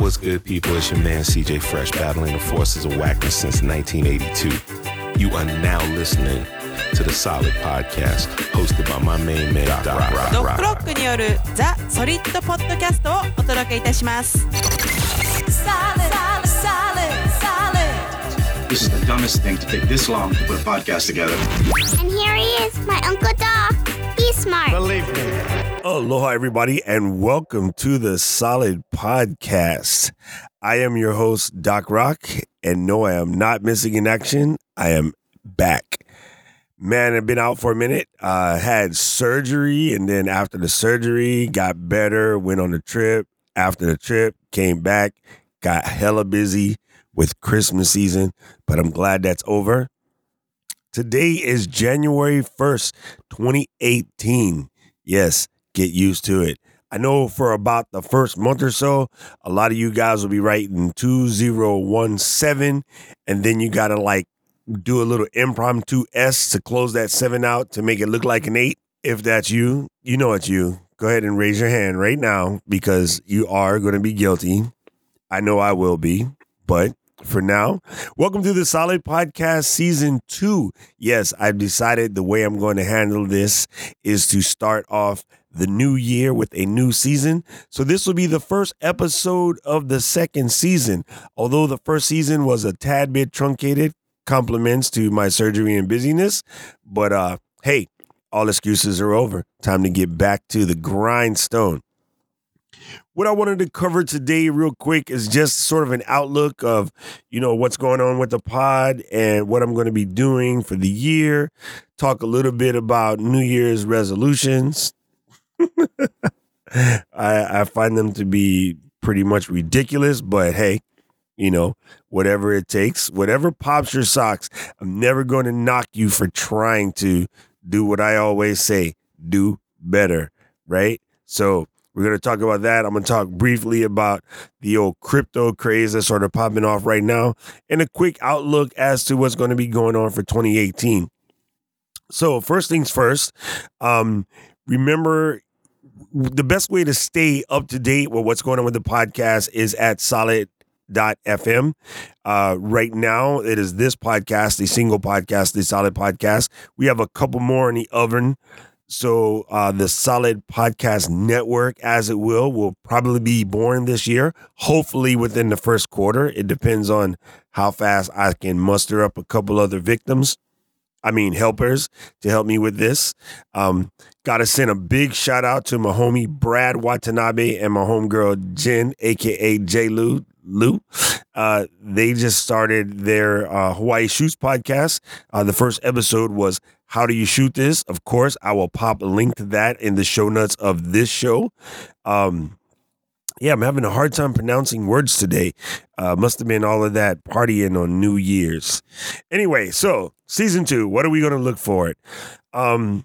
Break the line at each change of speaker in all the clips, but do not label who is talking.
What's good, people? It's your man CJ Fresh battling the forces of wackness since 1982. You are now listening to the Solid Podcast, hosted by my main man, Doc Rock.
ドッグロックによるザ・ソリッドポッドキャストをお届けいたします。
Solid, solid, solid, solid.
This is the dumbest thing to take this long to put a podcast together.
And here he is, my Uncle Doc. He's smart.
Aloha, everybody, and welcome to the Solid Podcast. I am your host, Doc Rock, and no, I am not missing in action. I am back. Man, I've been out for a minute. Uh, had surgery, and then after the surgery, got better, went on the trip. After the trip, came back, got hella busy with Christmas season, but I'm glad that's over. Today is January 1st, 2018. Yes, get used to it. I know for about the first month or so, a lot of you guys will be writing 2017, and then you got to like do a little impromptu S to close that seven out to make it look like an eight. If that's you, you know it's you. Go ahead and raise your hand right now because you are going to be guilty. I know I will be, but for now, welcome to the Solid Podcast Season 2. Yes, I've decided the way I'm going to handle this is to start off the new year with a new season. So this will be the first episode of the second season. Although the first season was a tad bit truncated, compliments to my surgery and busyness, but uh hey, all excuses are over. Time to get back to the grindstone. What I wanted to cover today, real quick, is just sort of an outlook of, you know, what's going on with the pod and what I'm going to be doing for the year. Talk a little bit about New Year's resolutions. I, I find them to be pretty much ridiculous, but hey, you know, whatever it takes, whatever pops your socks. I'm never going to knock you for trying to do what I always say do better, right? So, we're going to talk about that. I'm going to talk briefly about the old crypto craze that's sort of popping off right now and a quick outlook as to what's going to be going on for 2018. So, first things first, um, remember the best way to stay up to date with what's going on with the podcast is at solid.fm. Uh, right now, it is this podcast, a single podcast, the solid podcast. We have a couple more in the oven. So uh, the Solid Podcast Network, as it will, will probably be born this year. Hopefully within the first quarter. It depends on how fast I can muster up a couple other victims. I mean helpers to help me with this. Um, Got to send a big shout out to my homie Brad Watanabe and my homegirl Jenn, aka J Lou. Lou, uh, they just started their uh, Hawaii Shoots podcast. Uh, the first episode was how do you shoot this? Of course, I will pop a link to that in the show notes of this show. Um, yeah, I'm having a hard time pronouncing words today. Uh, must have been all of that partying on New Year's. Anyway, so season two, what are we going to look for? It, um,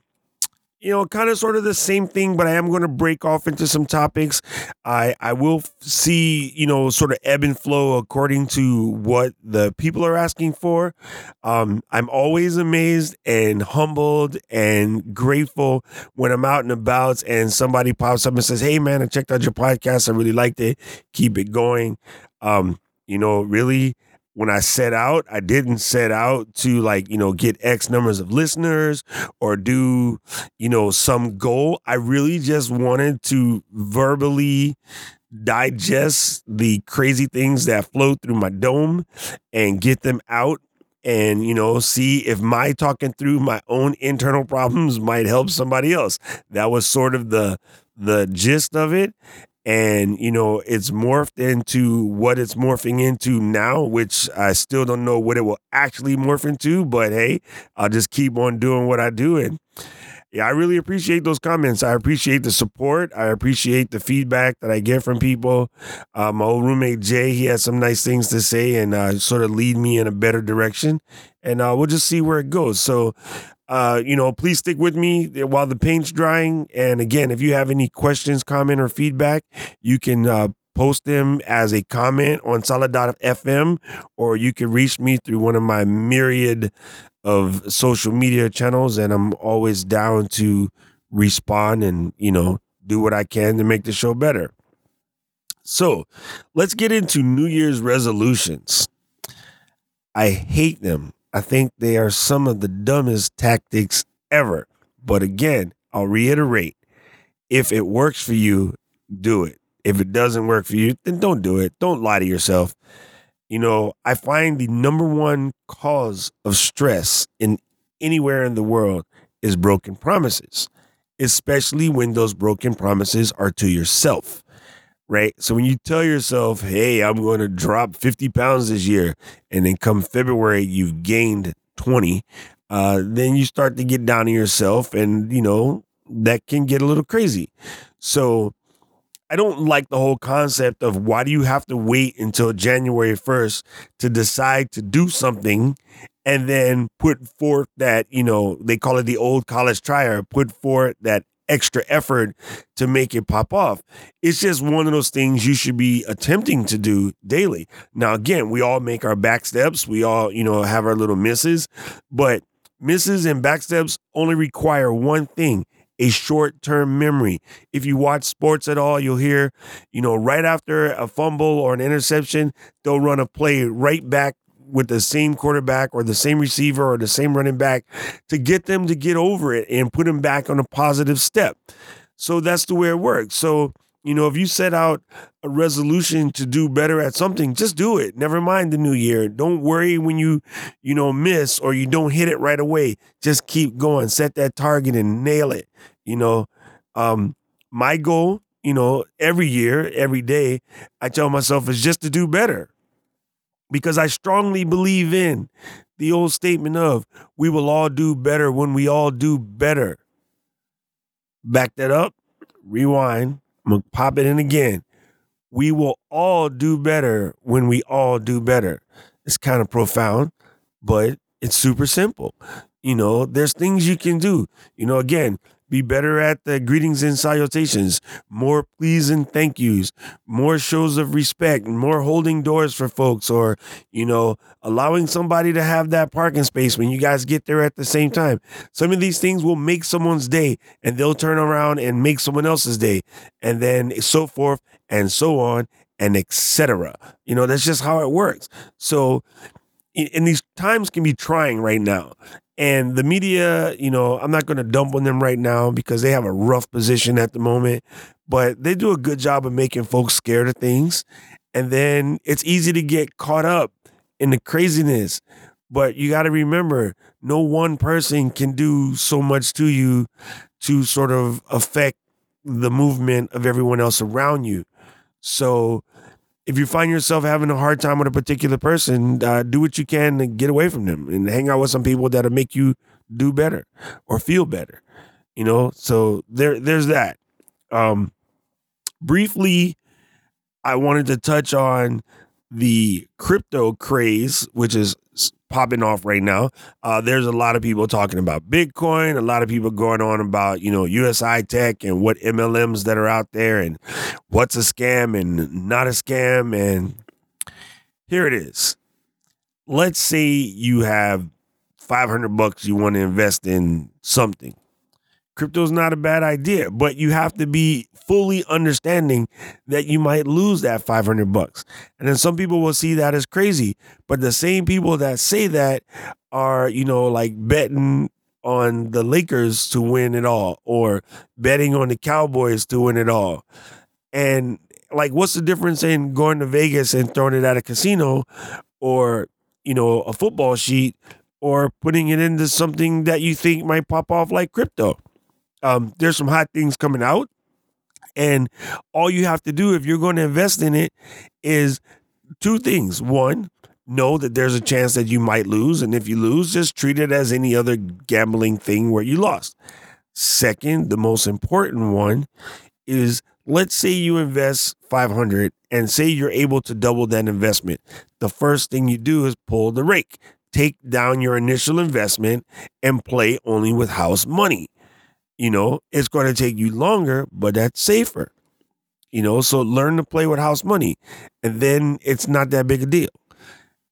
you know, kind of sort of the same thing, but I am going to break off into some topics. I I will see, you know, sort of ebb and flow according to what the people are asking for. Um, I'm always amazed and humbled and grateful when I'm out and about and somebody pops up and says, "Hey, man, I checked out your podcast. I really liked it. Keep it going." Um, you know, really when I set out, I didn't set out to like, you know, get X numbers of listeners or do, you know, some goal. I really just wanted to verbally digest the crazy things that flow through my dome and get them out and you know see if my talking through my own internal problems might help somebody else that was sort of the the gist of it and you know it's morphed into what it's morphing into now which i still don't know what it will actually morph into but hey i'll just keep on doing what i do and yeah i really appreciate those comments. I appreciate the support. I appreciate the feedback that i get from people. Uh, my old roommate jay he had some nice things to say and uh, sort of lead me in a better direction and uh, we'll just see where it goes. So uh, you know, please stick with me while the paint's drying. And again, if you have any questions, comment, or feedback, you can uh, post them as a comment on solid.fm, or you can reach me through one of my myriad of social media channels. And I'm always down to respond and, you know, do what I can to make the show better. So let's get into New Year's resolutions. I hate them. I think they are some of the dumbest tactics ever. But again, I'll reiterate if it works for you, do it. If it doesn't work for you, then don't do it. Don't lie to yourself. You know, I find the number one cause of stress in anywhere in the world is broken promises, especially when those broken promises are to yourself right? So when you tell yourself, hey, I'm going to drop 50 pounds this year, and then come February, you've gained 20, uh, then you start to get down on yourself, and, you know, that can get a little crazy. So I don't like the whole concept of why do you have to wait until January 1st to decide to do something and then put forth that, you know, they call it the old college trier, put forth that extra effort to make it pop off. It's just one of those things you should be attempting to do daily. Now, again, we all make our back steps. We all, you know, have our little misses, but misses and back steps only require one thing a short term memory. If you watch sports at all, you'll hear, you know, right after a fumble or an interception, they'll run a play right back with the same quarterback or the same receiver or the same running back to get them to get over it and put them back on a positive step. So that's the way it works. So, you know, if you set out a resolution to do better at something, just do it. Never mind the new year. Don't worry when you, you know, miss or you don't hit it right away. Just keep going. Set that target and nail it. You know, um, my goal, you know, every year, every day, I tell myself is just to do better because I strongly believe in the old statement of we will all do better when we all do better. Back that up, rewind, I'm gonna pop it in again. We will all do better when we all do better. It's kind of profound, but it's super simple. You know, there's things you can do. You know, again, be better at the greetings and salutations, more please and thank yous, more shows of respect, more holding doors for folks, or, you know, allowing somebody to have that parking space when you guys get there at the same time. Some of these things will make someone's day and they'll turn around and make someone else's day, and then so forth and so on and etc. You know, that's just how it works. So, and these times can be trying right now. And the media, you know, I'm not going to dump on them right now because they have a rough position at the moment, but they do a good job of making folks scared of things. And then it's easy to get caught up in the craziness. But you got to remember, no one person can do so much to you to sort of affect the movement of everyone else around you. So if you find yourself having a hard time with a particular person, uh, do what you can to get away from them and hang out with some people that'll make you do better or feel better. You know, so there there's that. Um briefly, I wanted to touch on the crypto craze, which is popping off right now. Uh, there's a lot of people talking about Bitcoin, a lot of people going on about, you know, USI Tech and what MLMs that are out there and what's a scam and not a scam. And here it is. Let's say you have 500 bucks you want to invest in something crypto's not a bad idea, but you have to be fully understanding that you might lose that 500 bucks. And then some people will see that as crazy, but the same people that say that are, you know, like betting on the Lakers to win it all or betting on the Cowboys to win it all. And like what's the difference in going to Vegas and throwing it at a casino or, you know, a football sheet or putting it into something that you think might pop off like crypto? Um, there's some hot things coming out. And all you have to do if you're going to invest in it is two things. One, know that there's a chance that you might lose. And if you lose, just treat it as any other gambling thing where you lost. Second, the most important one is let's say you invest 500 and say you're able to double that investment. The first thing you do is pull the rake. Take down your initial investment and play only with house money. You know, it's going to take you longer, but that's safer. You know, so learn to play with house money, and then it's not that big a deal.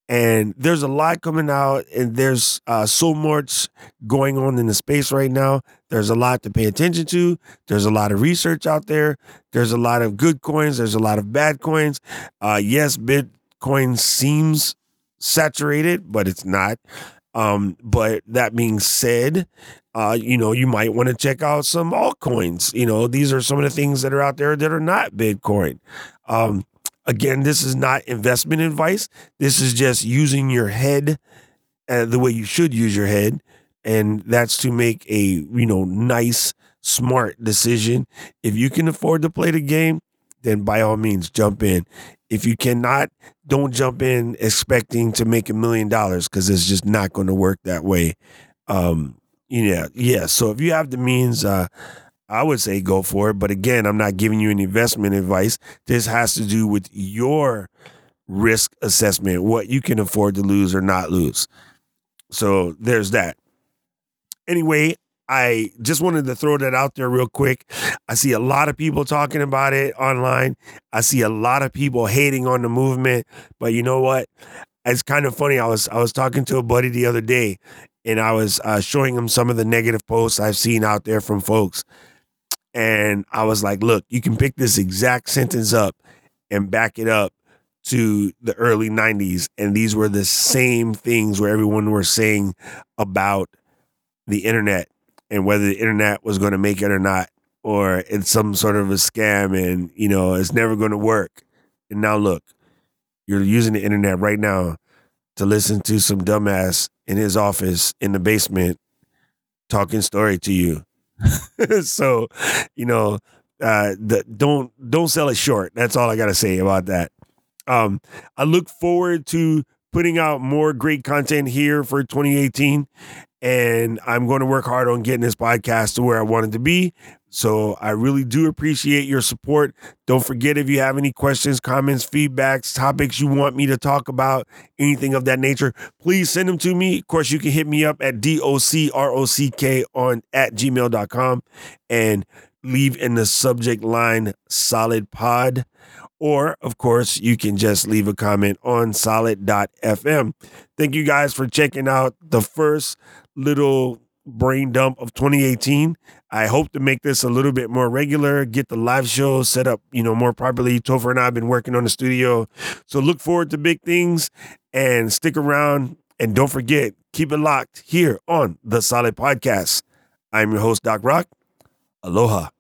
And there's a lot coming out, and there's uh, so much going on in the space right now. There's a lot to pay attention to. There's a lot of research out there. There's a lot of good coins. There's a lot of bad coins. Uh, yes, Bitcoin seems saturated, but it's not. Um, but that being said, uh, you know, you might want to check out some altcoins. You know, these are some of the things that are out there that are not Bitcoin. Um, again, this is not investment advice. This is just using your head uh, the way you should use your head, and that's to make a you know nice, smart decision. If you can afford to play the game, then by all means jump in. If you cannot, don't jump in expecting to make a million dollars because it's just not going to work that way. Um, yeah, yeah. So if you have the means, uh, I would say go for it. But again, I'm not giving you any investment advice. This has to do with your risk assessment, what you can afford to lose or not lose. So there's that. Anyway, I just wanted to throw that out there real quick. I see a lot of people talking about it online. I see a lot of people hating on the movement, but you know what? It's kind of funny. I was I was talking to a buddy the other day, and I was uh, showing him some of the negative posts I've seen out there from folks, and I was like, "Look, you can pick this exact sentence up and back it up to the early '90s, and these were the same things where everyone were saying about the internet and whether the internet was going to make it or not, or it's some sort of a scam and, you know, it's never going to work. And now look, you're using the internet right now to listen to some dumbass in his office in the basement talking story to you. so, you know, uh, the, don't don't sell it short. That's all I got to say about that. Um, I look forward to putting out more great content here for 2018 and I'm going to work hard on getting this podcast to where I want it to be. So I really do appreciate your support. Don't forget if you have any questions, comments, feedbacks, topics you want me to talk about, anything of that nature, please send them to me. Of course, you can hit me up at D-O-C-R-O-C-K on at gmail.com and leave in the subject line solid pod. Or, of course, you can just leave a comment on solid.fm. Thank you guys for checking out the first little brain dump of 2018. I hope to make this a little bit more regular, get the live show set up, you know, more properly. Topher and I have been working on the studio. So look forward to big things and stick around. And don't forget, keep it locked here on the Solid Podcast. I'm your host, Doc Rock. Aloha.